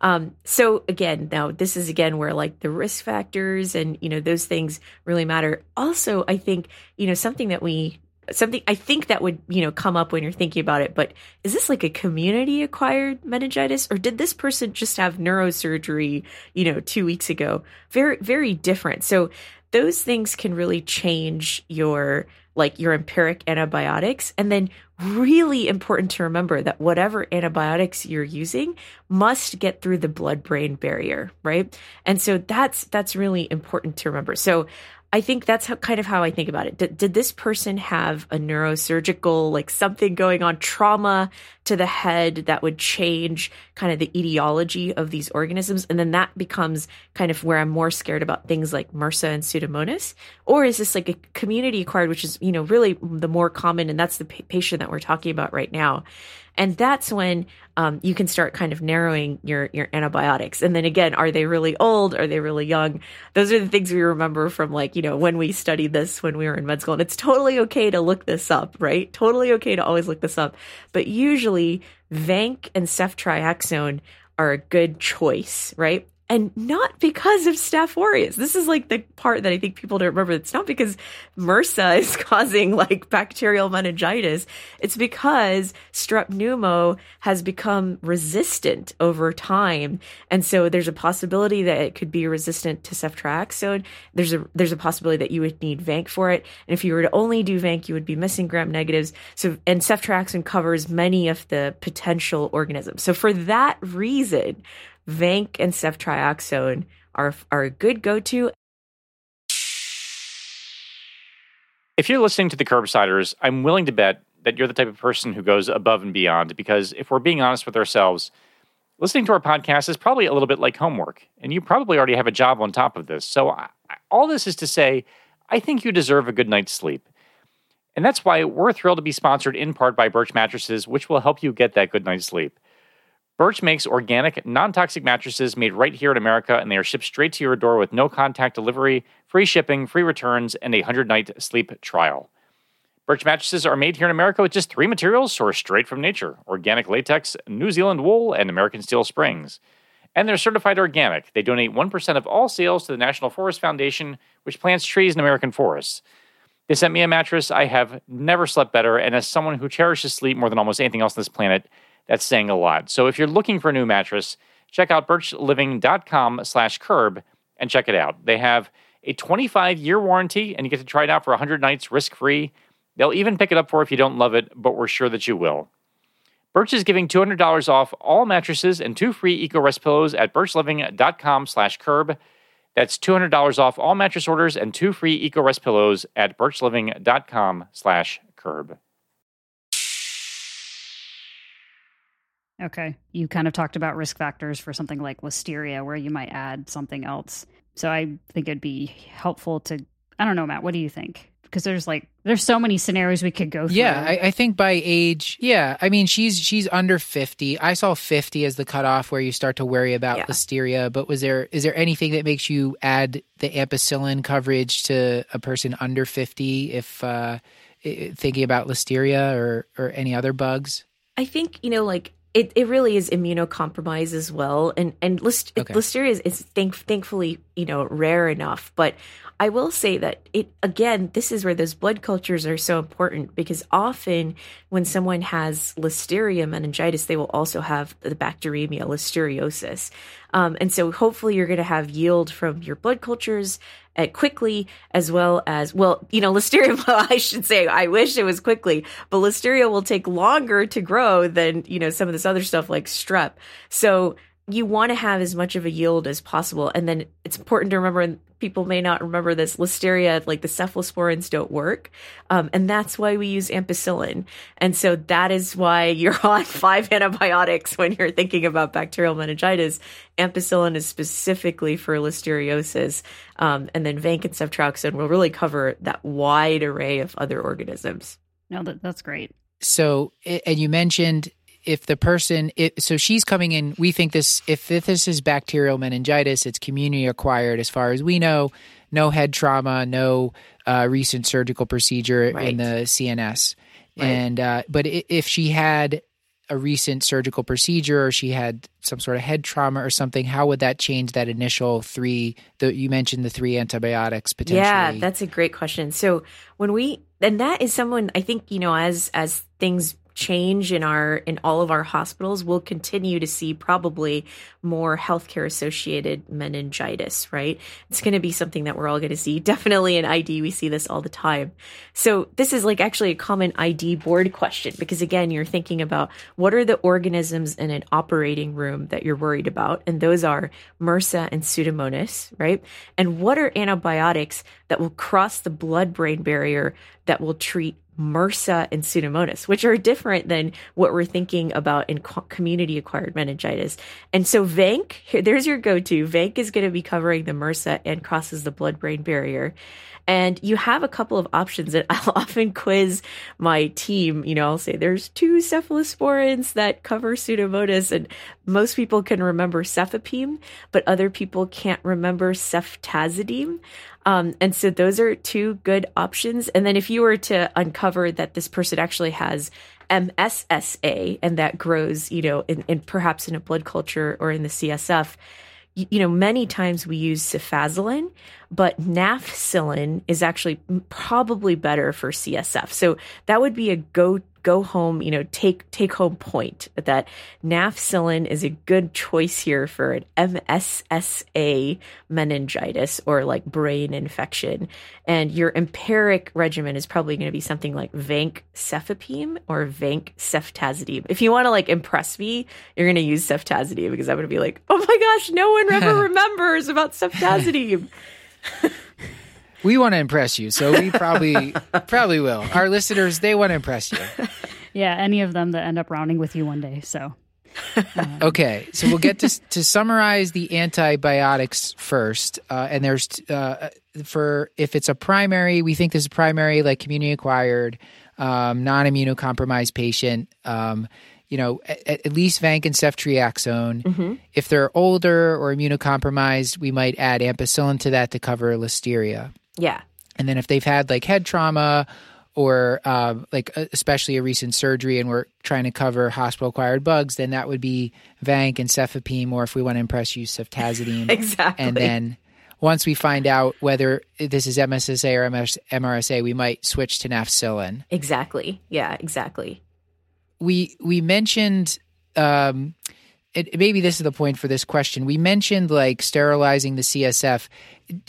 Um, so again, now this is again where like the risk factors and you know those things really matter. Also, I think you know something that we something I think that would you know come up when you're thinking about it. But is this like a community acquired meningitis, or did this person just have neurosurgery? You know, two weeks ago. Very very different. So those things can really change your like your empiric antibiotics and then really important to remember that whatever antibiotics you're using must get through the blood brain barrier right and so that's that's really important to remember so I think that's how, kind of how I think about it. Did, did this person have a neurosurgical, like something going on, trauma to the head that would change kind of the etiology of these organisms? And then that becomes kind of where I'm more scared about things like MRSA and Pseudomonas. Or is this like a community acquired, which is, you know, really the more common, and that's the pa- patient that we're talking about right now. And that's when um, you can start kind of narrowing your your antibiotics. And then again, are they really old? Are they really young? Those are the things we remember from like you know when we studied this when we were in med school. And it's totally okay to look this up, right? Totally okay to always look this up. But usually, Vanc and ceftriaxone are a good choice, right? And not because of Staph aureus. This is like the part that I think people don't remember. It's not because MRSA is causing like bacterial meningitis. It's because strep pneumo has become resistant over time. And so there's a possibility that it could be resistant to ceftriaxone. There's a, there's a possibility that you would need Vanc for it. And if you were to only do Vanc, you would be missing gram negatives. So, and ceftriaxone covers many of the potential organisms. So for that reason, Vanc and ceftriaxone are are a good go to. If you're listening to the Curbsiders, I'm willing to bet that you're the type of person who goes above and beyond because if we're being honest with ourselves, listening to our podcast is probably a little bit like homework, and you probably already have a job on top of this. So, I- all this is to say, I think you deserve a good night's sleep. And that's why we're thrilled to be sponsored in part by Birch Mattresses, which will help you get that good night's sleep. Birch makes organic, non toxic mattresses made right here in America, and they are shipped straight to your door with no contact delivery, free shipping, free returns, and a 100 night sleep trial. Birch mattresses are made here in America with just three materials sourced straight from nature organic latex, New Zealand wool, and American steel springs. And they're certified organic. They donate 1% of all sales to the National Forest Foundation, which plants trees in American forests. They sent me a mattress. I have never slept better. And as someone who cherishes sleep more than almost anything else on this planet, that's saying a lot. So if you're looking for a new mattress, check out birchliving.com slash curb and check it out. They have a 25 year warranty and you get to try it out for 100 nights risk free. They'll even pick it up for if you don't love it, but we're sure that you will. Birch is giving $200 off all mattresses and two free EcoRest pillows at birchliving.com slash curb. That's $200 off all mattress orders and two free EcoRest pillows at birchliving.com slash curb. Okay. You kind of talked about risk factors for something like listeria where you might add something else. So I think it'd be helpful to, I don't know, Matt, what do you think? Because there's like, there's so many scenarios we could go through. Yeah, I, I think by age, yeah. I mean, she's she's under fifty. I saw fifty as the cutoff where you start to worry about Yeah. listeria. But was there is there anything that makes you add the ampicillin coverage to a person under fifty if uh, thinking about listeria or or any other bugs? I think you know, like it, it really is immunocompromised as well, and and list, Okay. listeria is, is thank, thankfully you know rare enough. But I will say that it again, this is where those blood cultures are so important because often when someone has listeria meningitis, they will also have the bacteremia listeriosis, um, and so hopefully you're going to have yield from your blood cultures quickly as well as well you know listeria i should say i wish it was quickly but listeria will take longer to grow than you know some of this other stuff like strep. So you want to have as much of a yield as possible. And then it's important to remember and people may not remember this listeria like the cephalosporins don't work. Um, and that's why we use ampicillin. And so that is why you're on five antibiotics when you're thinking about bacterial meningitis. Ampicillin is specifically for listeriosis um, and then vanc and ceftriaxone will really cover that wide array of other organisms. No, that, that's great. So, and you mentioned if the person, it, so she's coming in, we think this, if, if this is bacterial meningitis, it's community acquired as far as we know, no head trauma, no uh, recent surgical procedure in the CNS. Right. And, uh, but if she had a recent surgical procedure or she had some sort of head trauma or something, how would that change that initial three, the, you mentioned the three antibiotics potentially? Yeah, that's a great question. So when we and that is someone I think you know as as things change in our in all of our hospitals we'll continue to see probably more healthcare associated meningitis right? It's going to be something that we're all going to see. Definitely in id we see this all the time. So this is like actually a common id board question because again you're thinking about what are the organisms in an operating room that you're worried about? And those are mrsa and pseudomonas right? And what are antibiotics that will cross the blood brain barrier that will treat MRSA and Pseudomonas, which are different than what we're thinking about in co- community acquired meningitis. And so VANC, here, there's your go to. VANC is going to be covering the MRSA and crosses the blood brain barrier. And you have a couple of options that I'll often quiz my team. You know, I'll say there's two cephalosporins that cover Pseudomonas, and most people can remember cefepime, but other people can't remember ceftazidime. Um, and so those are two good options. And then if you were to uncover that this person actually has MSSA and that grows, you know, in, in perhaps in a blood culture or in the CSF, you, you know, many times we use cefazolin, but nafcillin is actually probably better for CSF. So that would be a go go home, you know, take take home point that nafcillin is a good choice here for an MSSA meningitis or like brain infection. And your empiric regimen is probably going to be something like vanc cefepime or vanc ceftazidime. If you want to like impress me, you're going to use ceftazidime because I'm going to be like, oh my gosh, no one ever remembers about ceftazidime. We want to impress you, so we probably probably will. Our listeners, they want to impress you. Yeah, any of them that end up rounding with you one day. So okay, so we'll get to to summarize the antibiotics first, uh, and there's uh, for if it's a primary, we think this is primary, like community acquired, um, non immunocompromised patient. Um, you know, at, at least vanc and ceftriaxone. Mm-hmm. If they're older or immunocompromised, we might add ampicillin to that to cover listeria. Yeah. And then if they've had like head trauma or um, like especially a recent surgery and we're trying to cover hospital acquired bugs, then that would be vanc and cefepime, or if we want to impress use ceftazidime. Exactly. And then once we find out whether this is MSSA or MS- MRSA, we might switch to nafcillin. Exactly. Yeah, exactly. We we mentioned um, it, maybe this is the point for this question. We mentioned like sterilizing the CSF.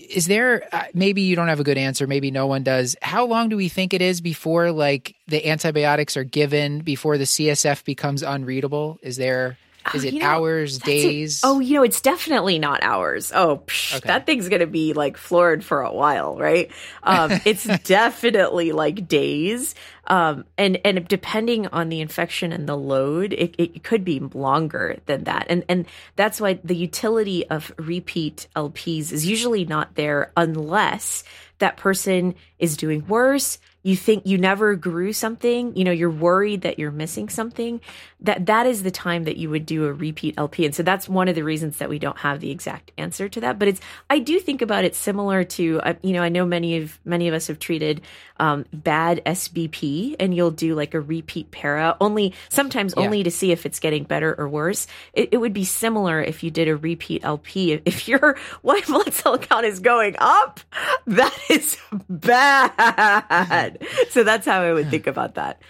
Is there uh, maybe you don't have a good answer, maybe no one does. How long do we think it is before like the antibiotics are given before the CSF becomes unreadable? Is there is Oh, it you know, hours, days? Oh, you know, it's definitely not hours. Oh, psh, Okay. that thing's gonna be like floored for a while, right? Um, it's definitely like days. Um, and and depending on the infection and the load, it, it could be longer than that. And and that's why the utility of repeat LPs is usually not there unless that person is doing worse you think you never grew something you know you're worried that you're missing something that that is the time that you would do a repeat lp and so that's one of the reasons that we don't have the exact answer to that. But it's i do think about it similar to uh, you know i know many of many of us have treated um, bad sbp and you'll do like a repeat para only sometimes Yeah. only to see if it's getting better or worse. It, it would be similar if you did a repeat lp if your white blood cell count is going up that is bad so that's how i would think about that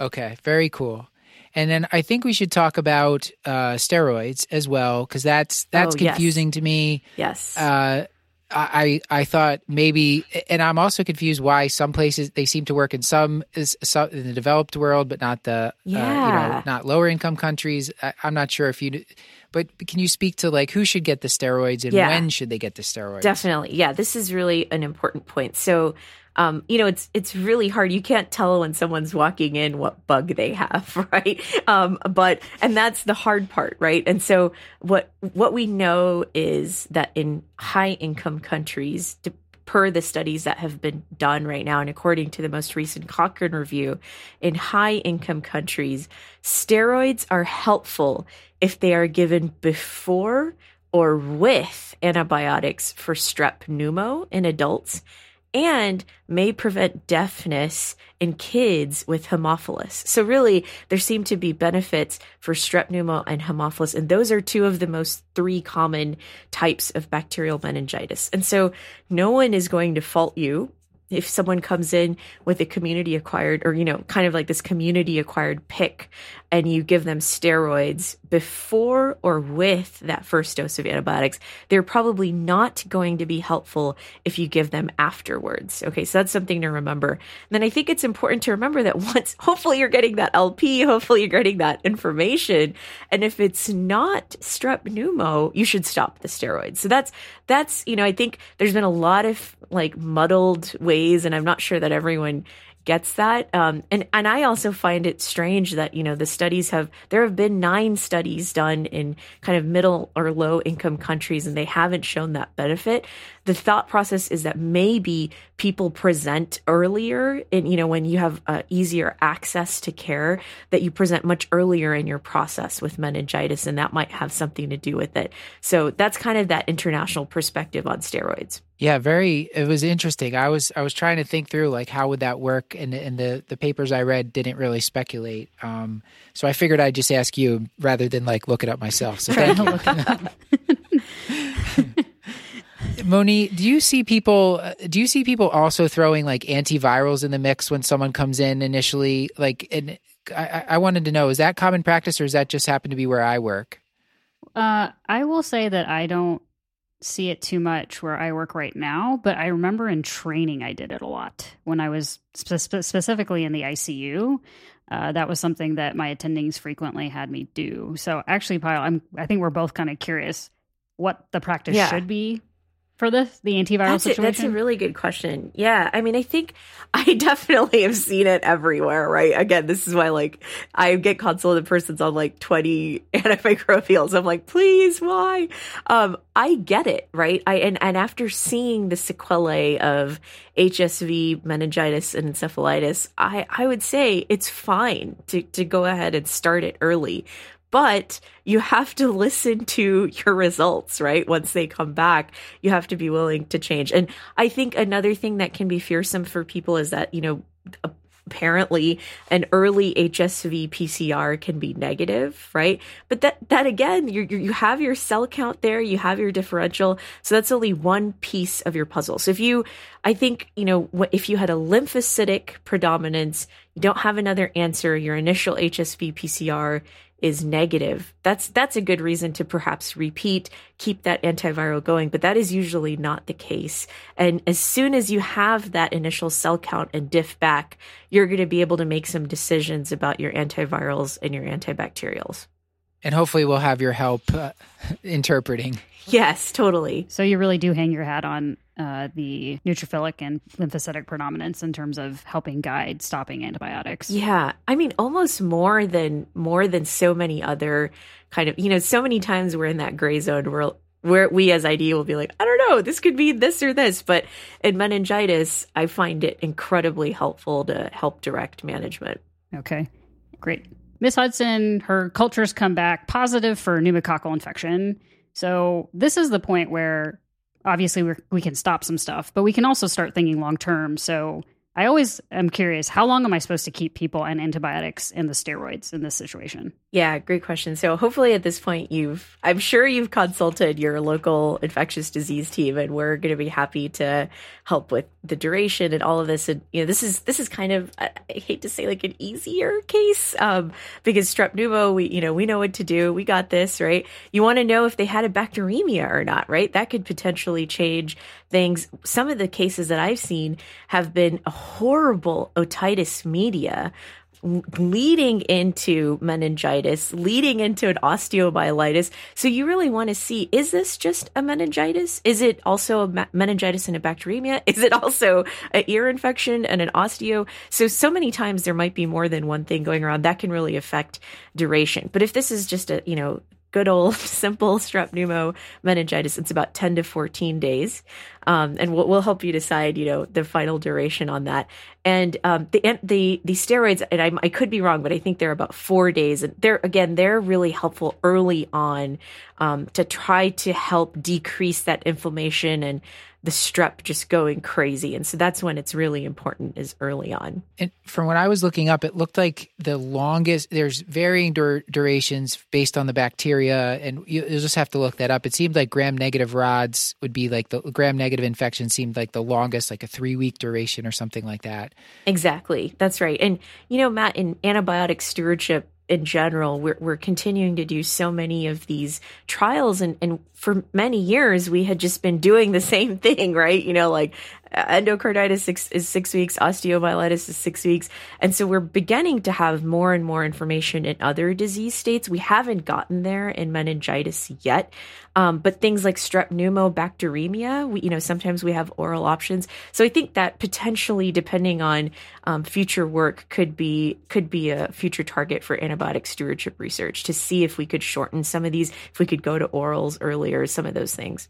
Okay, very cool. And then I think we should talk about uh, steroids as well because that's that's Oh, yes. confusing to me. yes Uh, I I thought maybe, and I'm also confused why some places they seem to work in some is some in the developed world, but not the uh, you know Yeah. not lower income countries. I, I'm not sure if you, but can you speak to like who should get the steroids and Yeah. when should they get the steroids? Definitely. Yeah, this is really an important point. So, um, you know, it's it's really hard. You can't tell when someone's walking in what bug they have, right? Um, but and that's the hard part, right? And so what what we know is that in high income countries, per the studies that have been done right now, and according to the most recent Cochrane review, in high income countries, steroids are helpful if they are given before or with antibiotics for strep pneumo in adults and may prevent deafness in kids with Haemophilus. So really, there seem to be benefits for strep pneumo and Haemophilus, and those are two of the most three common types of bacterial meningitis. And so no one is going to fault you if someone comes in with a community acquired or you know kind of like this community acquired pick and you give them steroids before or with that first dose of antibiotics they're probably not going to be helpful if you give them afterwards. Okay so that's something to remember. And then i think it's important to remember that once hopefully you're getting that lp hopefully you're getting that information and if it's not strep pneumo you should stop the steroids. So that's that's you know i think there's been a lot of like muddled ways and i'm not sure that everyone gets that. Um, and and i also find it strange that you know the studies have there have been nine studies done in kind of middle or low income countries and they haven't shown that benefit. The thought process is that maybe people present earlier and you know when you have uh, easier access to care that you present much earlier in your process with meningitis and that might have something to do with it. So that's kind of that international perspective on steroids Yeah, very. It was interesting. I was I was trying to think through like how would that work, and and the the papers I read didn't really speculate. Um, so I figured I'd just ask you rather than like look it up myself. So thank you. Moni, do you see people? uh, Do you see people also throwing like antivirals in the mix when someone comes in initially? Like, and I, I- I wanted to know is that common practice or is that just happen to be where I work? Uh, I will say that I don't see it too much where I work right now, but I remember in training I did it a lot when I was spe- spe- specifically in the ICU. Uh, that was something that my attendings frequently had me do. So actually, Payal, I'm I think we're both kind of curious what the practice Yeah. should be. For this the antiviral that's situation? A, that's a really good question. Yeah, I mean, I think I definitely have seen it everywhere. Right? Again, this is why like I get consulted persons on like twenty antimicrobials. I'm like, please, why? Um, I get it, right? I and and after seeing the sequelae of HSV, meningitis, and encephalitis, I I would say it's fine to to go ahead and start it early but you have to listen to your results, right? Once they come back, you have to be willing to change. And I think another thing that can be fearsome for people is that, you know, apparently an early HSV PCR can be negative, right? But that that again, you you have your cell count there, you have your differential, so that's only one piece of your puzzle. So if you, I think you know, if you had a lymphocytic predominance, you don't have another answer. Your initial HSV PCR is negative, that's that's a good reason to perhaps repeat, keep that antiviral going, but that is usually not the case. And as soon as you have that initial cell count and diff back, you're going to be able to make some decisions about your antivirals and your antibacterials. And hopefully we'll have your help uh, interpreting. Yes, totally. So you really do hang your hat on uh, the neutrophilic and lymphocytic predominance in terms of helping guide stopping antibiotics. Yeah, I mean, almost more than more than so many other kind of you know, so many times we're in that gray zone where where we as ID will be like, I don't know, this could be this or this, but in meningitis, I find it incredibly helpful to help direct management. Okay, great. Miss Hudson, her cultures come back positive for pneumococcal infection. So this is the point where obviously we we can stop some stuff, but we can also start thinking long term. So I always am curious how long am I supposed to keep people on antibiotics and the steroids in this situation? Yeah, great question. So hopefully at this point you've I'm sure you've consulted your local infectious disease team and we're going to be happy to help with the duration and all of this and you know this is this is kind of I, hate to say like an easier case um, because strep pneumo we you know we know what to do. We got this, right? You want to know if they had a bacteremia or not, right? That could potentially change things. Some of the cases that I've seen have been a horrible otitis media leading into meningitis, leading into an osteomyelitis. So you really want to see is this just a meningitis? Is it also a meningitis and a bacteremia? Is it also an ear infection and an osteo? So so many times there might be more than one thing going around that can really affect duration. But if this is just a, you know, good old simple strep pneumo meningitis. It's about 10 to 14 days. Um, and we'll, we'll, help you decide, you know, the final duration on that. And um, the, the, the steroids, and I, I, could be wrong, but I think they're about four days. And they're, again, they're really helpful early on um, to try to help decrease that inflammation and the strep just going crazy. And so that's when it's really important is early on. And from what I was looking up, it looked like the longest, there's varying dur- durations based on the bacteria. And you, will just have to look that up. It seemed like gram negative rods would be like the gram negative infection seemed like the longest, like a three week duration or something like that. Exactly. That's right. And, you know, Matt, in antibiotic stewardship, in general, we're, we're continuing to do so many of these trials. And, and for many years, we had just been doing the same thing, right? You know, like endocarditis six, is six weeks, osteomyelitis is six weeks. And so we're beginning to have more and more information in other disease states. We haven't gotten there in meningitis yet. Um, but things like strep pneumobacteremia, we, you know, sometimes we have oral options. So I think that potentially, depending on um, future work, could be could be a future target for antibiotic stewardship research to see if we could shorten some of these, if we could go to orals earlier, some of those things.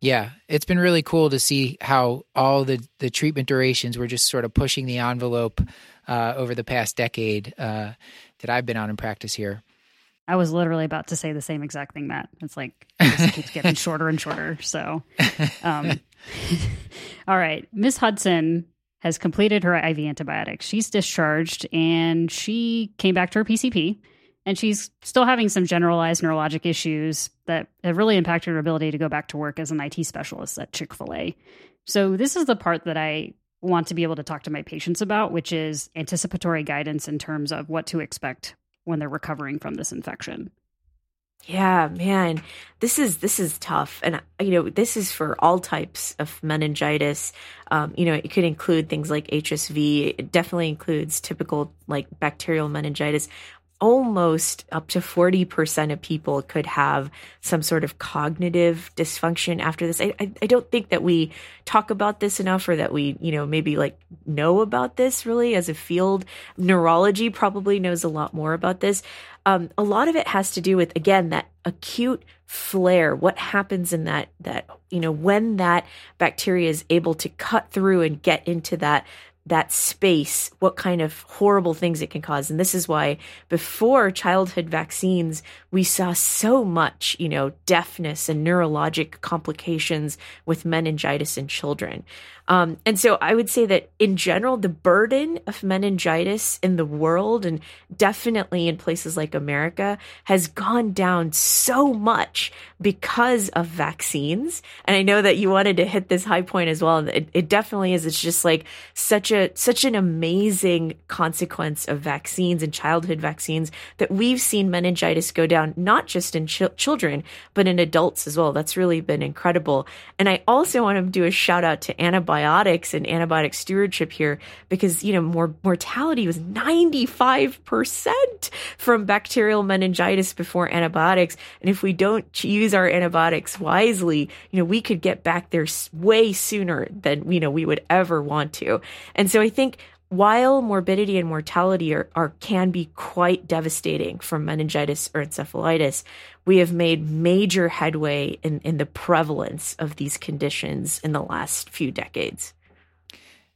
Yeah, it's been really cool to see how all the, the treatment durations were just sort of pushing the envelope uh, over the past decade uh, that I've been on in practice here. I was literally about to say the same exact thing, Matt. It's like it keeps getting shorter and shorter. So, um, all right, Miss Hudson has completed her IV antibiotics. She's discharged and she came back to her PCP and she's still having some generalized neurologic issues that have really impacted her ability to go back to work as an IT specialist at Chick fil A. So, this is the part that I want to be able to talk to my patients about, which is anticipatory guidance in terms of what to expect when they're recovering from this infection. Yeah, man, this is this is tough, and you know this is for all types of meningitis. Um, you know, it could include things like HSV. It definitely includes typical like bacterial meningitis almost up to 40% of people could have some sort of cognitive dysfunction after this. I, I, I, don't think that we talk about this enough or that we, you know, maybe like know about this really as a field. Neurology probably knows a lot more about this. Um, a lot of it has to do with, again, that acute flare what happens in that that you know when that bacteria is able to cut through and get into that that space, what kind of horrible things it can cause. And this is why before childhood vaccines, we saw so much, you know, deafness and neurologic complications with meningitis in children. Um, and so I would say that in general, the burden of meningitis in the world and definitely in places like America has gone down so much because of vaccines. And I know that you wanted to hit this high point as well. It, it definitely is. It's just like such a, such an amazing consequence of vaccines and childhood vaccines that we've seen meningitis go down, not just in ch- children, but in adults as well. That's really been incredible. And I also want to do a shout out to antibiotics antibiotics and antibiotic stewardship here because, you know, more mortality was 95% from bacterial meningitis before antibiotics. And if we don't use our antibiotics wisely, you know, we could get back there way sooner than, you know, we would ever want to. And so I think while morbidity and mortality are, are, can be quite devastating from meningitis or encephalitis, we have made major headway in, in the prevalence of these conditions in the last few decades.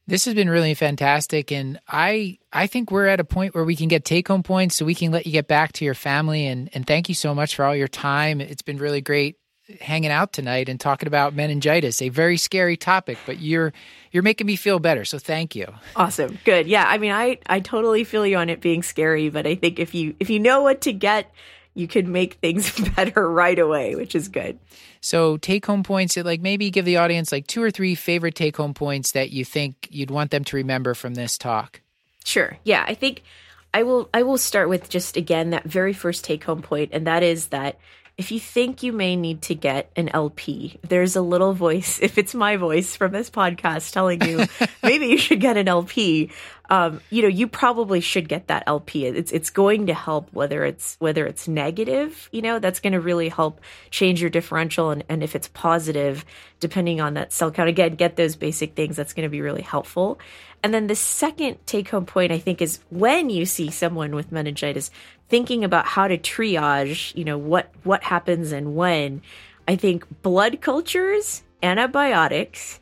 This has been really fantastic, and I I think we're at a point where we can get take home points, so we can let you get back to your family. and And thank you so much for all your time. It's been really great hanging out tonight and talking about meningitis, a very scary topic, but you're you're making me feel better. So thank you. Awesome. Good. Yeah, I mean I I totally feel you on it being scary, but I think if you if you know what to get, you can make things better right away, which is good. So take home points, like maybe give the audience like two or three favorite take home points that you think you'd want them to remember from this talk. Sure. Yeah, I think I will I will start with just again that very first take home point and that is that if you think you may need to get an LP, there's a little voice, if it's my voice from this podcast telling you maybe you should get an LP, um, you know, you probably should get that LP. It's it's going to help whether it's whether it's negative, you know, that's going to really help change your differential and, and if it's positive, depending on that cell count, again, get those basic things, that's going to be really helpful. And then the second take home point, I think, is when you see someone with meningitis, thinking about how to triage, you know, what, what happens and when. I think blood cultures, antibiotics,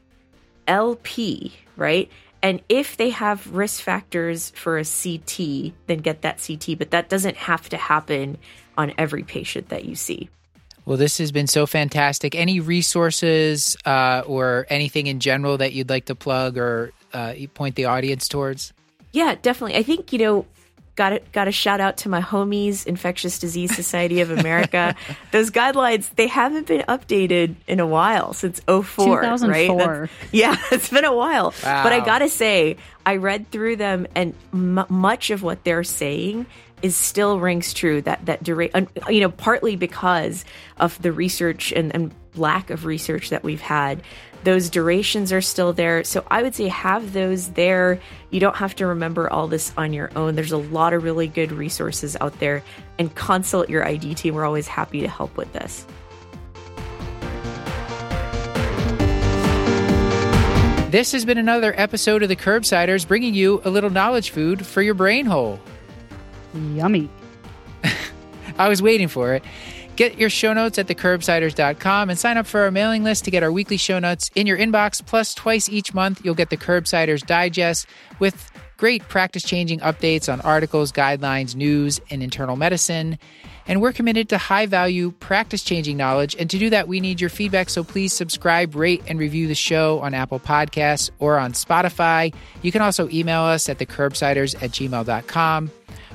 LP, right? And if they have risk factors for a CT, then get that CT, but that doesn't have to happen on every patient that you see. Well, this has been so fantastic. Any resources uh, or anything in general that you'd like to plug or uh, point the audience towards? Yeah, definitely. I think you know got to, got a shout out to my homies, Infectious Disease Society of America. Those guidelines, they haven't been updated in a while since 04, right? That's, yeah, it's been a while. Wow. But I got to say, I read through them and m- much of what they're saying is still rings true that that duration you know partly because of the research and, and lack of research that we've had those durations are still there. So I would say have those there. You don't have to remember all this on your own. There's a lot of really good resources out there and consult your ID team. We're always happy to help with this. This has been another episode of the Curbsiders bringing you a little knowledge food for your brain hole. Yummy. I was waiting for it. Get your show notes at thecurbsiders.com and sign up for our mailing list to get our weekly show notes in your inbox. Plus, twice each month, you'll get the Curbsiders Digest with great practice changing updates on articles, guidelines, news, and internal medicine. And we're committed to high value, practice changing knowledge. And to do that, we need your feedback. So please subscribe, rate, and review the show on Apple Podcasts or on Spotify. You can also email us at thecurbsiders at gmail.com.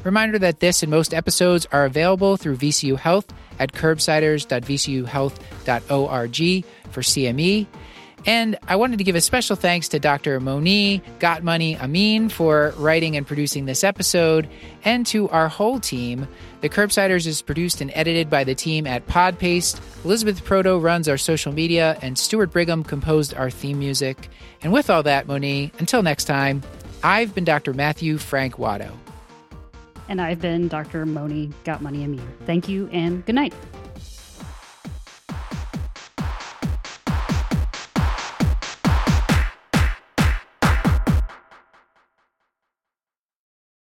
Reminder that this and most episodes are available through VCU Health at curbsiders.vcuhealth.org for CME. And I wanted to give a special thanks to Dr. Moni Gottmoney Amin for writing and producing this episode, and to our whole team. The Curbsiders is produced and edited by the team at Podpaste. Elizabeth Proto runs our social media, and Stuart Brigham composed our theme music. And with all that, Moni, until next time, I've been Dr. Matthew Frank Watto. And I've been Dr. Moni Got Money Amin. Thank you and good night.